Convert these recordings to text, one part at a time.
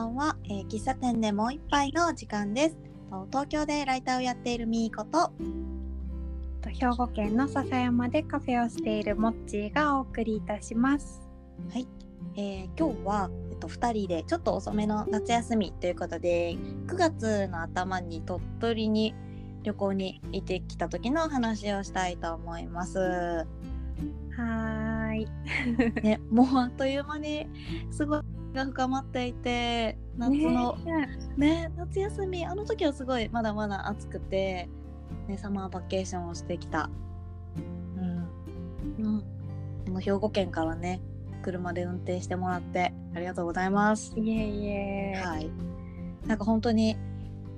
ばんは、えー喫茶店でもう一杯の時間です。と東京でライターをやっているみーこと、と兵庫県の笹山でカフェをしているモッチーがお送りいたします。はい、えー今日は、えっと、2人でちょっと遅めの夏休みということで9月の頭に鳥取に旅行に行ってきた時の話をしたいと思います。はーい。ね、もうあっという間にすごいが深まっていて夏のねね夏休みあの時はすごいまだまだ暑くて、ね、サマーバケーションをしてきた、うん、うん。この兵庫県からね車で運転してもらってありがとうございます。いえいえ。はい、なんか本当に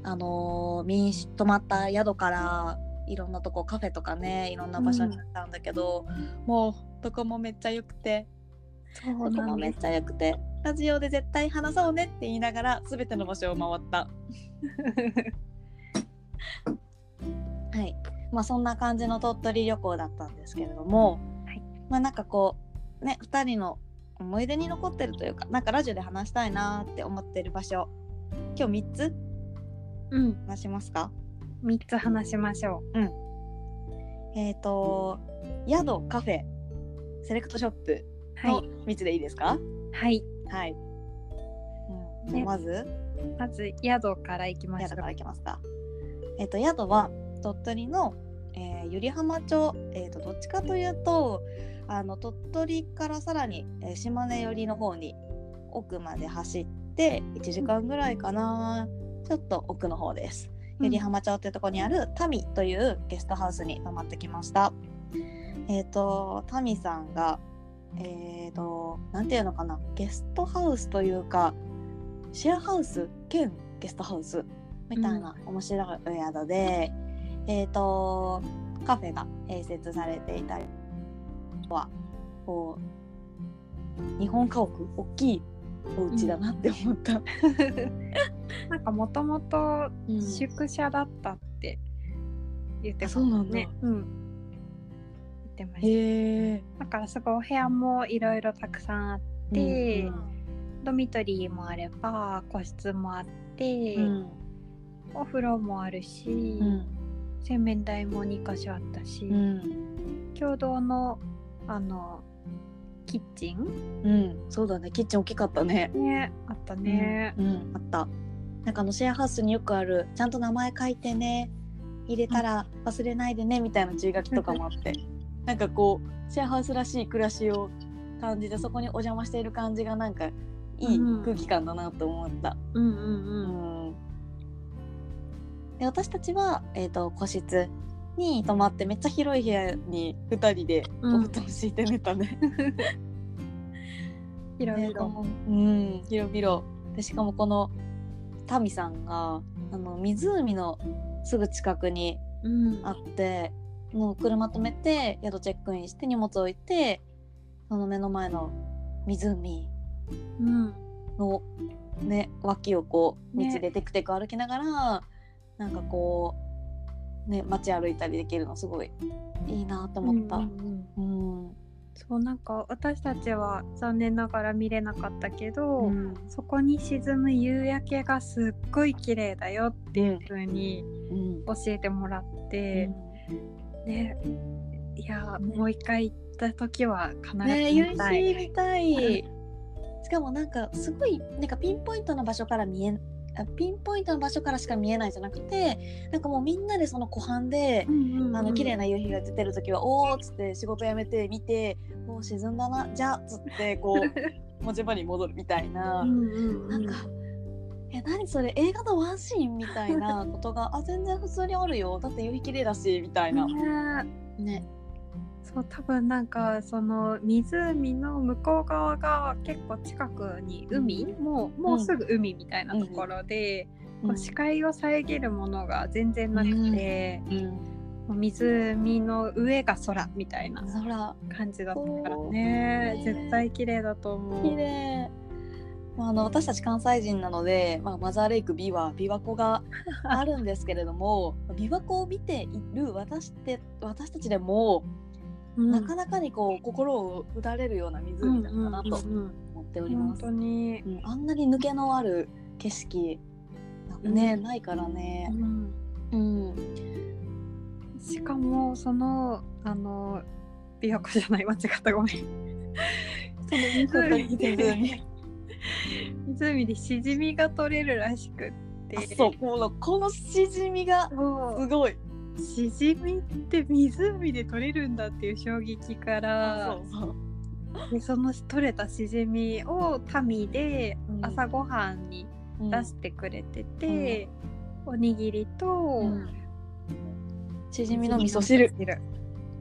あのー民宿泊まった宿からいろんなとこカフェとかねいろんな場所に行ったんだけど、もうどこもめっちゃ良くて。そうどこ。もめっちゃ良くてラジオで絶対話そうねって言いながら全ての場所を回った。はい、まあそんな感じの鳥取旅行だったんですけれども、はいまあなんかこうね2人の思い出に残ってるというかなんかラジオで話したいなって思ってる場所今日3つ？うん。話しますか？三つ話しましょえっ、と宿カフェセレクトショップのい。3つでいいですか？はい。はい、うんねまず？まず宿から行きましょ宿う。からいきますか。えっ、と宿は鳥取の、えー、百合浜町、えっ、とどっちかというとあの鳥取からさらに、えー島根寄りの方に奥まで走って1時間ぐらいかな、ちょっと奥の方です。うん百合浜町っていうところにあるタミというゲストハウスに泊まってきました。えっ、とタミさんがえっ、となんていうのかな？ゲストハウスというかシェアハウス兼ゲストハウスみたいな面白い宿で、えっ、とカフェが併設されていたりあとはこう日本家屋大きいお家だなって思った。なんかもともとうん宿舎だったって言ってましたあそうなんだね。うん。言ってました。へえ。だからすごいお部屋もいろいろたくさんあって、うんドミトリーもあれば個室もあって、うん。お風呂もあるし、うん。洗面台も2箇所あったし、うん。共同のあのキッチン？うん、そうだね。キッチン大きかったね。ねあったね。うん、うん。あった。なんかあのシェアハウスによくあるちゃんと名前書いてね。入れたら忘れないでねみたいな注意書きとかもあってなんかこうシェアハウスらしい暮らしを感じてそこにお邪魔している感じがなんかいいうん空気感だなと思った。で私たちは、えー、と個室に泊まってめっちゃ広い部屋に2人でおうん布団敷いて寝たね。ねいろいろ。うん、広々でしかもこのタミさんがあの湖のすぐ近くにうんあってもう車止めて宿チェックインして荷物置いてその目の前の湖うん。のね脇をこう道ねでテクテク歩きながら、なんかこうね街歩いたりできるのすごいいいなと思った。うんうんうん。うん。そうなんか私たちは残念ながら見れなかったけど、うん。そこに沈む夕焼けがすっごい綺麗だよっていう風にうん。教えてもらって、ね。いやもう一回行った時は必ず見たい。日見たい。しかもなんかすごいなんかピンポイントの場所から見えあピンポイントの場所からしか見えないじゃなくてなんかもうみんなでその湖畔で、あの綺麗な夕日が出てる時は「おー」っつって仕事辞めて見て「おー沈んだなじゃあ」っつってこう持ち場に戻るみたいな、うんうん。なんか「え何それ映画のワンシーン」みたいな ことが「あ全然普通にあるよ。だって夕日綺麗だし」みたいな。ね。ね。そう多分なんかその湖の向こう側が結構近くに海、うもうもうすぐ海みたいなところで、こう視界を遮るものが全然なくて、うん、もう湖の上が空みたいな空。感じだったからね。絶対綺麗だと思う。綺麗まあ、あの私たち関西人なので、まあ、マザーレイクビワ琵琶湖が あるんですけれども琵琶湖を見ている私って私たちでも、うん。なかなかにこう心を打たれるような湖だったなとうんうんうんうん。思っっております。本当。に、うん、あんなに抜けのある景色ね、ないからね。う。ん。うん。しかもそのあの琵琶湖じゃない間違ったごめん。その湖で湖でしじみが取れるらしくって。あそうこのこのしじみがそすごい。うしじみって湖で取れるんだっていう衝撃から。でその取れたしじみを民でうん。朝ごはんにうん出してくれてて、おにぎりと、うん。しじみの味噌汁。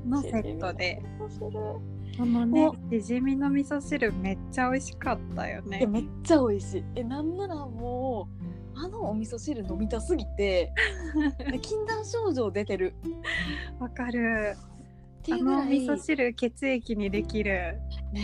のセットで。味噌汁このねお。しじみの味噌汁めっちゃ美味しかったよね。えめっちゃ美味しい。えなんならもうあのお味噌汁飲みたすぎてで 禁断症状出てる。わかる。あの味噌汁血液にできる。ね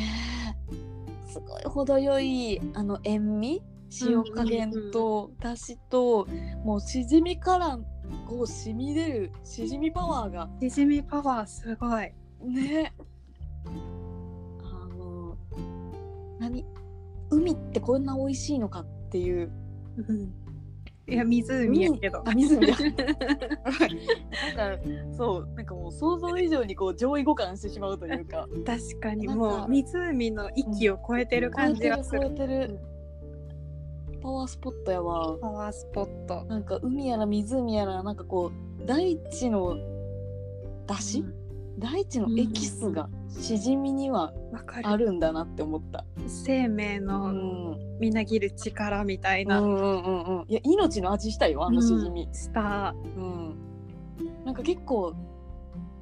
え。すごい程よいあの塩味？塩加減とだしと、もうしじみからこう染み出るしじみパワーが。しじみパワーすごい。ねあの何？海ってこんな美味しいのかっていう。いや湖やけど。あ湖だ なんかそうなんかもう想像以上にこう上位互換してしまうというか。確かに。もう湖の域を超えてる感じがする。超えてるパワースポットやわ。パワースポット。なんか海やら湖やらなんかこう大地の出汁、大地のエキスがしじみにはあるんだなって思った。生命うのん、みなぎる力みたいな、うんうんうんうん。いや命の味したよあのしじみうん。したうん。なんか結構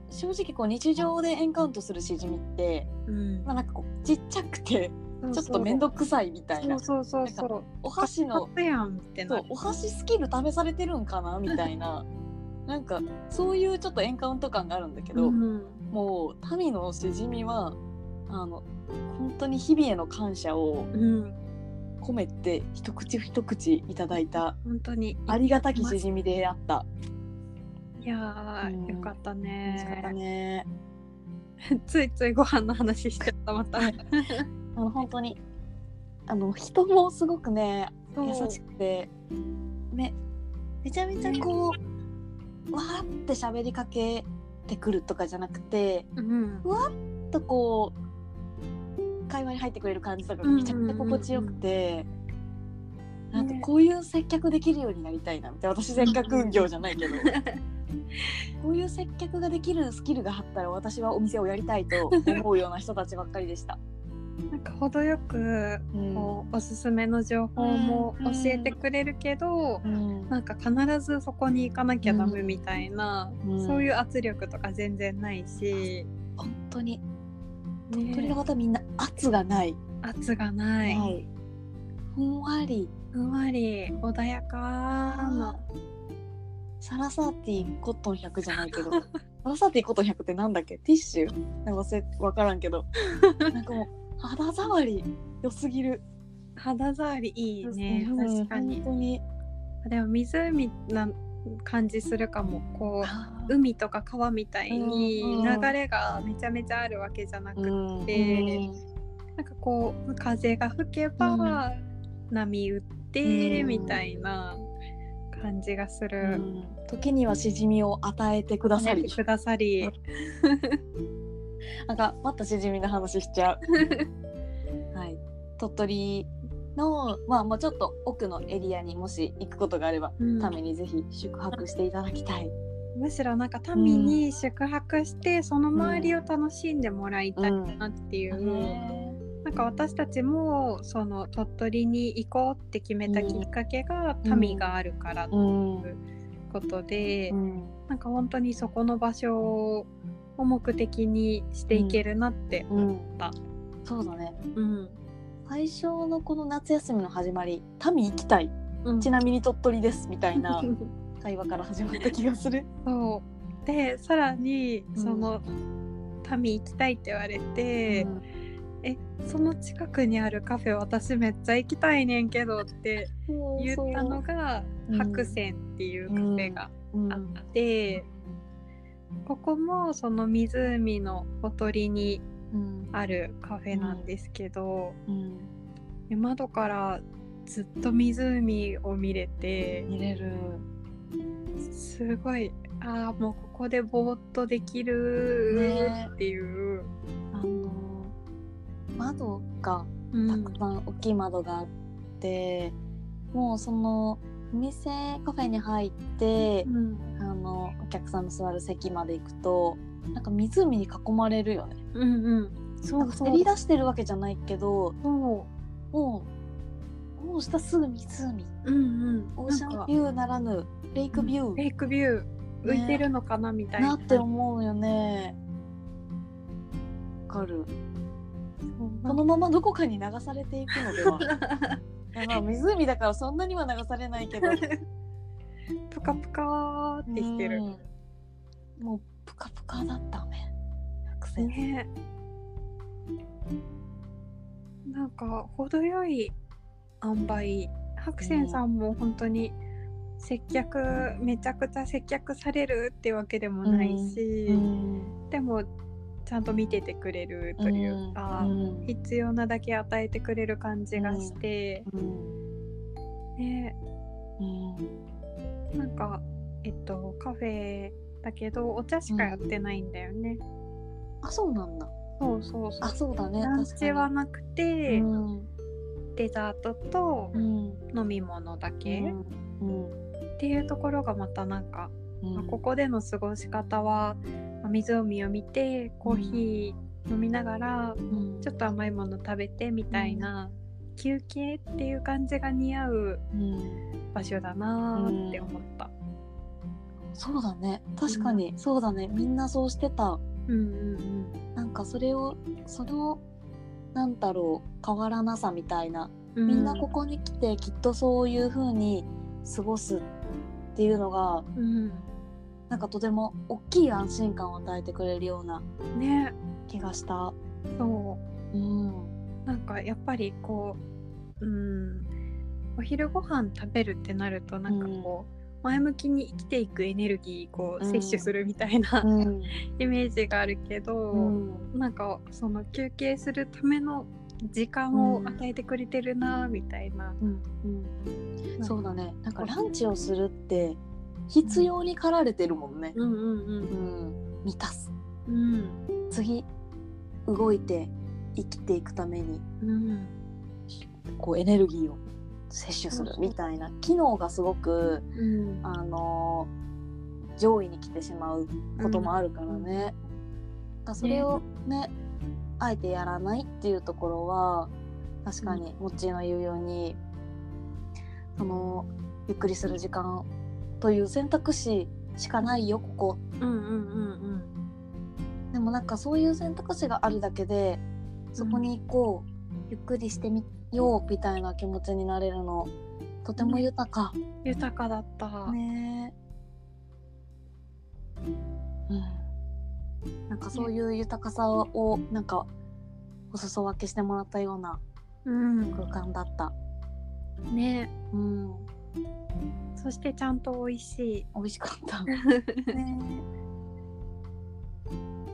正直こう日常でエンカウントするしじみって、うんまあなんかこうちっちゃくてちょっと面倒くさいみたいな。そうそうそうそうお箸のカツやんってなるそうお箸スキル試されてるんかなみたいな。なんかそういうちょっとエンカウント感があるんだけど、うんもう民のしじみはあの本当に日々への感謝をうん。込めて一口一口いただいた本当に。ありがたきしじみであった。いやー、うん。よかった美味しかったね。ね。ついついご飯の話しちゃったまた。あの本当にあの人もすごくね優しくてめめちゃめちゃこうわーって喋りかけてくるとかじゃなくてうん。ちょっとこう会話に入ってくれる感じとかがめちゃめちゃ心地よくて。なんかこういう接客できるようになりたいなみたいな。私接客業じゃないけど。こういう接客ができるスキルがあったら私はお店をやりたいと思うような人たちばっかりでした。なんか程よくこうおすすめの情報もうん教えてくれるけど、うん。なんか必ずそこに行かなきゃダメみたいな、うん。そういう圧力とか全然ないし、本当に。ね。鳥取の方みんな圧がない、圧がない、はい、ふんわり。ふんわり穏やかな。サラサーティーコットン100じゃないけど。サラサーティーコットン100ってなんだっけ？ティッシュ？なんか忘れ分からんけど。なんかもう肌触り良すぎる。肌触りいいね。うん確かに。本当に。でも湖な感じするかも。こうあ海とか川みたいにうんうん流れがめちゃめちゃあるわけじゃなくて、うんでなんかこう風が吹けば波打ってうん。みたいな感じがすうる。ん。時にはしじみを与えてくださり。ねくださり、なんかまたしじみの話しちゃう。はい、鳥取のまあもうちょっと奥のエリアにもし行くことがあれば、うん。ためにぜひ宿泊していただきたい。むしろなんか民に宿泊してその周りを楽しんでもらいたいなっていう、なんか私たちもその鳥取に行こうって決めたきっかけがうん。民があるからとうんいうことで、うん。なんか本当にそこの場所を目的にしていけるなってうん。思った。そうだね。うん。最初のこの夏休みの始まり「民行きたい。うん。ちなみに鳥取です」みたいな 会話から始まった気がする。そう。でさらにうん。その「民行きたい」って言われて「えその近くにあるカフェ私めっちゃ行きたいねんけど」って言ったのがうん白線っていうカフェがうん。あって、ここもその湖のほとりにうん。あるカフェなんですけど、うん。で窓からずっと湖を見れて見れる。すごいああもうここでぼーっとできるね。っていう、あの窓がうん。たくさん大きい窓があって、もうそのお店カフェに入ってう、ん。あのお客さんの座る席まで行くとなんか湖に囲まれるよね。うんうん。そうそう。せり出してるわけじゃないけどそもうもう下すぐ湖。ううんうん。オーシャンビューならぬレイクビュー、レイクビュー。浮いてるのかなみたいな。なって思うよね。わかる。このままどこかに流されていくのでは。まあ湖だからそんなには流されないけど ぷかぷかーってしてる。うん。もうプカプカだったね白線ね。なんか程よい塩梅。白泉さんも本当に接客めちゃくちゃ接客されるってわけでもないし、うん。でもちゃんと見ててくれるというか、うん。必要なだけ与えてくれる感じがして、うん。ねうんなんかえっとカフェだけどお茶しかやってないんだよね。あそうなんだ。そうそうそう。あそうだね。ランチはなくて、うん。デザートとうん。飲み物だけ、うん。っていうところがまたなんか、うん。まあここでの過ごし方は、まあ湖を見てコーヒー飲みながら、うん。ちょっと甘いもの食べてみたいな、休憩っていう感じが似合ううん場所だなーって思った。そうだね。確かに、そうだね。みんなそうしてた。うんうんなんかそれをそのなんだろう変わらなさみたいな。うん、みんなここに来てきっとそういう風に過ごすっていうのがうん、なんかとても大きい安心感を与えてくれるようなね。気がした。そう。ん、うなんかやっぱりこううんお昼ご飯食べるってなるとなんかこう、前向きに生きていくエネルギーこううん摂取するみたいな、うん、イメージがあるけど、うん、なんかその休憩するための時間を与えてくれてるなみたいな、うん、うん、そうだね。なんかランチをするって必要に駆られてるもんね。うんうん。うん、満たす。うん。次動いて生きていくために。うん。こうエネルギーを摂取するみたいな機能がすごくうん。あのー上位に来てしまうこともあるからね。だからそれをね。あえてやらないっていうところは確かにもっちーの言うように、そのゆっくりする時間という選択肢しかないよここ。うんうんうん。でもなんかそういう選択肢があるだけでそこに行こう、ゆっくりしてみようみたいな気持ちになれるの。とても豊か。うん豊かだった、ね。うん、なんかそういう豊かさをなんかお裾分けしてもらったようなうん。空間だった。ね。うん、そしてちゃんと美味しい。美味しかった。ね。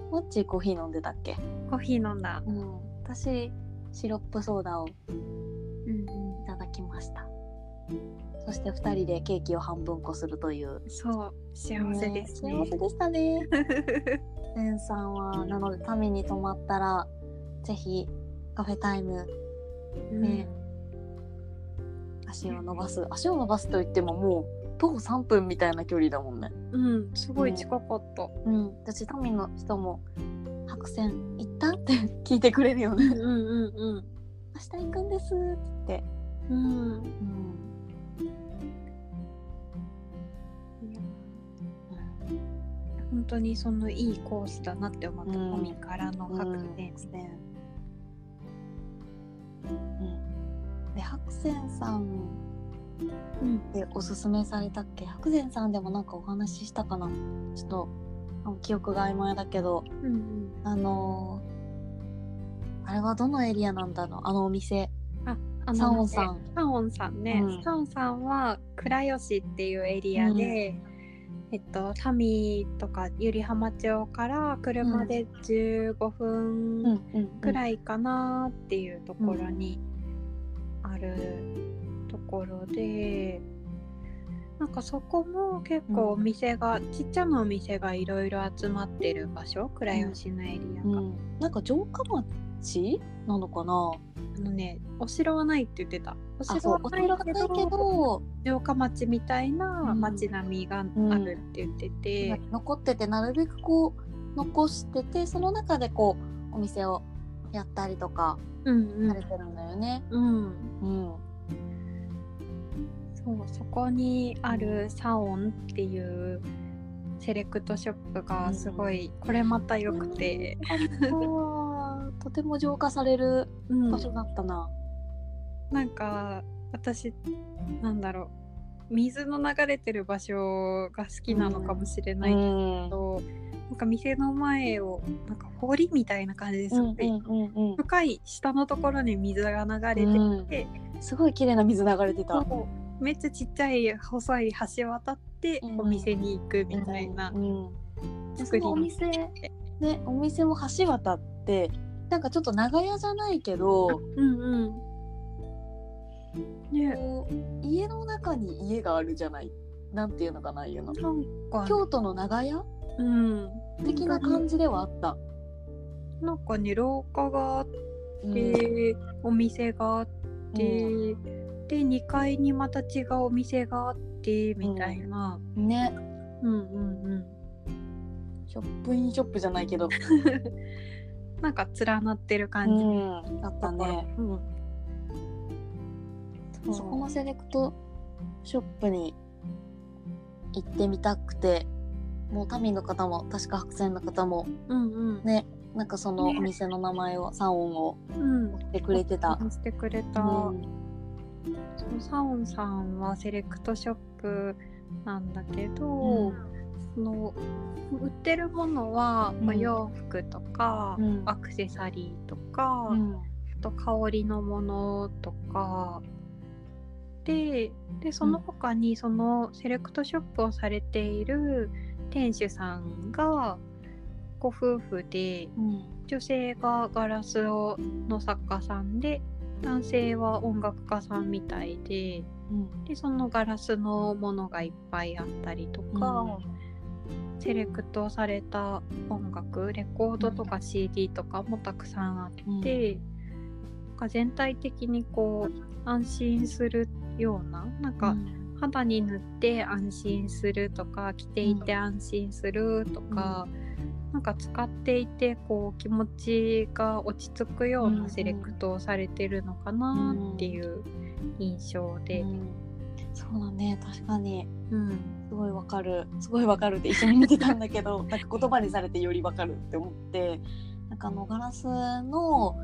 もっちーコーヒー飲んでたっけ？コーヒー飲んだ、うん、私シロップソーダをいうんただきました。そして二人でケーキを半分こするという。そう幸せですね幸せでしたね。レンさんはなので民に泊まったらぜひカフェタイムね足を伸ばす足を伸ばすといってももう徒歩3分みたいな距離だもんね。うん、うん、すごい近かった、うん、私民の人も白線行ったって聞いてくれるよね。うんうん明日行くんですって。うん。うん。本当にそのいいコースだなって思った、うんコミからの白線、線。うん、で白線さんうんでおすすめされたっけ？白善さんでもなんかお話ししたかな？ちょっと記憶が曖昧だけどうんあのーあれはどのエリアなんだろう？あのお店。あサオンさん。サオンさんね、うん。サオンさんは倉吉っていうエリアで、えっと民とか百合浜町から車で15分うんくらいかなっていうところにあるところでなんかそこも結構お店が、ちっちゃなお店がいろいろ集まってる場所？倉吉のエリアが、うん、なんか城下町なのかな？あのねお城はないって言ってた。お城はないけど城下町みたいなうん。町並みがあるって言ってて、残っててなるべくこう残しててその中でこうお店をやったりとかうんされてるんだよね。うん、うん、うんそうそこにあるサオンっていうセレクトショップがすごい、これまた良くて、あーとても浄化されるうん。場所だったな。なんか私なんだろう。水の流れてる場所が好きなのかもしれないけうん。ど、なんか店の前をなんか堀みたいな感じですごい、うん深い下のところに水が流れてうん。て、すごい綺麗な水流れてた。めっちゃちっちゃい細い橋渡ってうん。お店に行くみたいな。うん。でそのお店ねお店も橋渡ってなんかちょっと長屋じゃないけど、うんうん。ね。家の中に家があるじゃない？なんていうのかないうの。なんか京都の長屋？うん。的な感じではあった。なんかね廊下があっうん。て、お店があって、で2階にまた違うお店があってみたいな、ね。うん、うんうん。ショップインショップじゃないけど、なんか連なってるう感じ、ん、あったね。うん。そこのセレクトショップに行ってみたくてもう民の方も確か白線の方もうんうん。ねなんかそのおね店の名前をサオンをうん。言ってくれてた。してくれた、うんそのサオンさんはセレクトショップなんだけど、うん。その売ってるものは、まあ、うん。洋服とか、うん。アクセサリーとか、うん。あと香りのものとか。ででその他にそのセレクトショップをされている店主さんがご夫婦でうん。女性がガラスをの作家さんで男性は音楽家さんみたいでうん。でそのガラスのものがいっぱいあったりとか、セレクトされた音楽レコードとか CD とかもたくさんあって、なんか全体的にこう安心するようななんか肌に塗って安心するとか着ていて安心するとか、なんか使っていてこう気持ちが落ち着くよううんうなん。セレクトをされてるのかなっていう印象で。うん。そうだね。確かに。うん。すごいわかる。すごいわかるって一緒に見てたんだけど なんか言葉にされてよりわかるって思ってなんかあのガラスの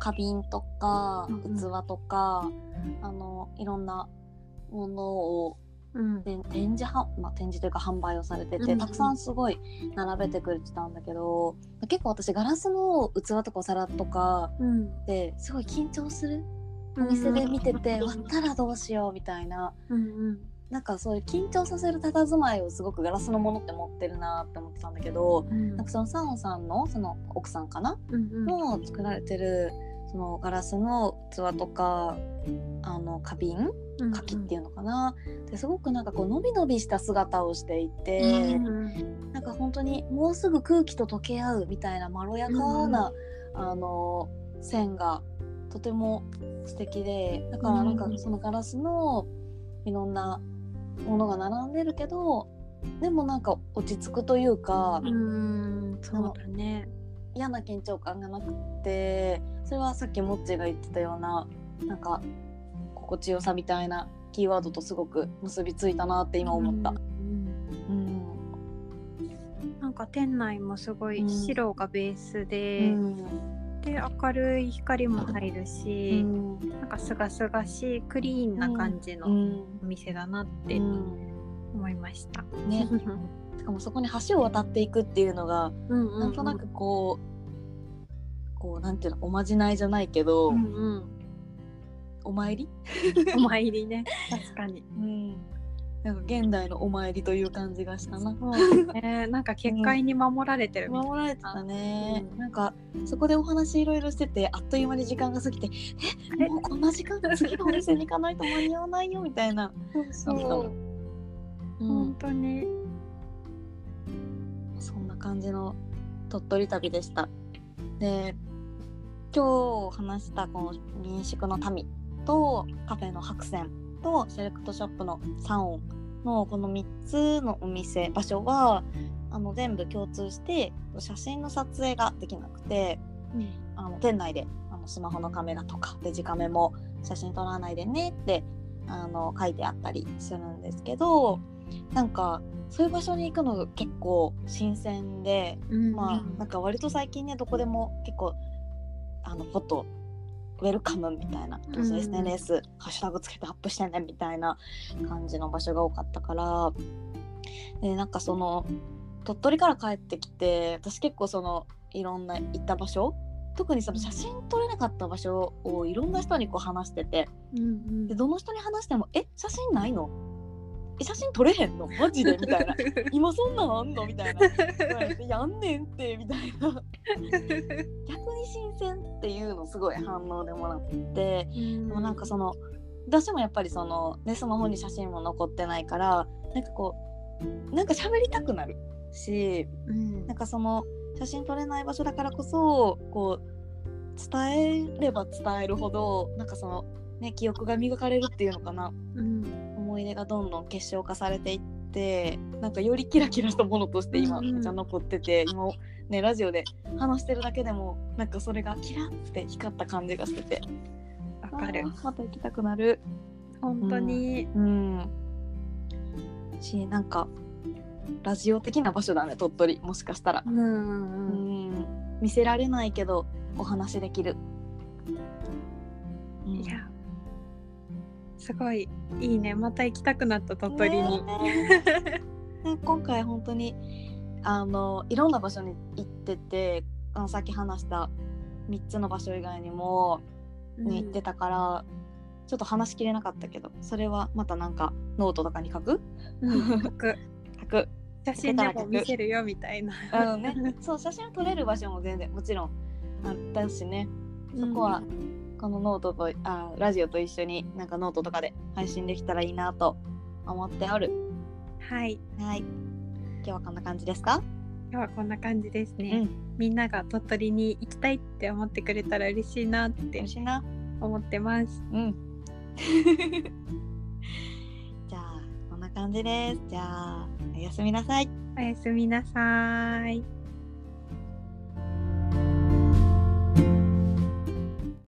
花瓶とかうんうん。器とか、あのいろんなものをうんで展示は、まあ、展示というか販売をされてて、たくさんすごい並べてくれてたんだけど結構私ガラスの器とかお皿とかうん。ですごい緊張する？お店で見てて割ったらどうしようみたいな。うんうん。なんかそういう緊張させる佇まいをすごくガラスのものって持ってるなって思ってたんだけどうん。なんかそのサオンさんのその奥さんかな？うんうん。の作られてるそのガラスの器とかあの花瓶うん柿っていうのかな、ですごくなんかこう伸び伸びした姿をしていて、うんなんか本当にもうすぐ空気と溶け合うみたいなまろやかな、あの線がとても素敵でだからなんかうん。そのガラスのいろんなものが並んでるけどでもなんか落ち着くというか、うん。そうだね嫌な緊張感がなくてそれはさっきモッチーが言ってたようななんか心地よさみたいなキーワードとすごく結びついたなって今思った。うんうんなんか店内もすごいうん。白がベースうで、ん。で明るい光も入るうし、ん。なんかすがすがしいクリーンな感じのうん。お店だなってうん。思いました。ね しかもそこに橋を渡っていくっていうのがうんうんうん。なんとなくこうこうなんていうのおまじないじゃないけど、うんうん。お参り、お参りね。確かに。うん、なんか現代のお参りという感じがしたな。ね、なんか結界に守られてるみたい守られてたね、うん。なんかそこでお話いろいろしててあっという間に時間が過ぎてえもうこんな時間次のお店に行かないと間に合わないよみたいな、そうそう。う本ん、当に感じの鳥取旅でした。で今日話したこの民宿の民とカフェの白線とセレクトショップの三音のこの3つのお店場所はあの全部共通して写真の撮影ができなくてあの店内であのスマホのカメラとかデジカメも写真撮らないでねってあの書いてあったりするんですけどなんかそういう場所に行くのが結構新鮮で、うんまあなんか割と最近ねどこでも結構あのフォトウェルカムみたいな、うん SNS ハッシュタグつけてアップしてねみたいな感じの場所が多かったからでなんかその鳥取から帰ってきて私結構そのいろんな行った場所特にその写真撮れなかった場所をいろんな人にこう話しててうんうん。でどの人に話しても「え写真ないの？え写真撮れへんの？マジで?」みたいな 「今そんなんあんの?」みたいな。言われて「やんねんって」みたいな。逆に新鮮っていうのすごい反応でもらって。でもなんかその私もやっぱりその、ね、スマホに写真も残ってないからなんかこうなんか喋りたくなるしうん。なんかその写真撮れない場所だからこそこう伝えれば伝えるほどなんかそのね記憶が磨かれるっていうのかな。うん思い出がどんどん結晶化されていってなんかよりキラキラしたものとして今うんうん。めっちゃ残ってて、今ねラジオで話してるだけでもなんかそれがキラって光った感じがしてて。わかる。また行きたくなる。本当に。うん。しなんかラジオ的な場所だね鳥取。もしかしたら。うんううん。ん。見せられないけどお話できる、うん。いやすごいいいね。また行きたくなった鳥取に、ね。今回本当にあのいろんな場所に行っててあのさっき話した3つの場所以外にも、ね行ってたからちょっと話しきれなかったけどそれはまたなんかノートとかに書く？うん僕 書く。写真でも見せるよみたいな。あのね。そう写真撮れる場所も全然もちろんあったしね。そこはこのノートとあラジオと一緒になんかノートとかで配信できたらいいなと思っておる。はい。はい。今日はこんな感じですか？今日はこんな感じですうね、ん。みんなが鳥取に行きたいって思ってくれたら嬉しいなって思ってます。うん。じゃあこんな感じです。じゃあおやすみなさい。おやすみなさーい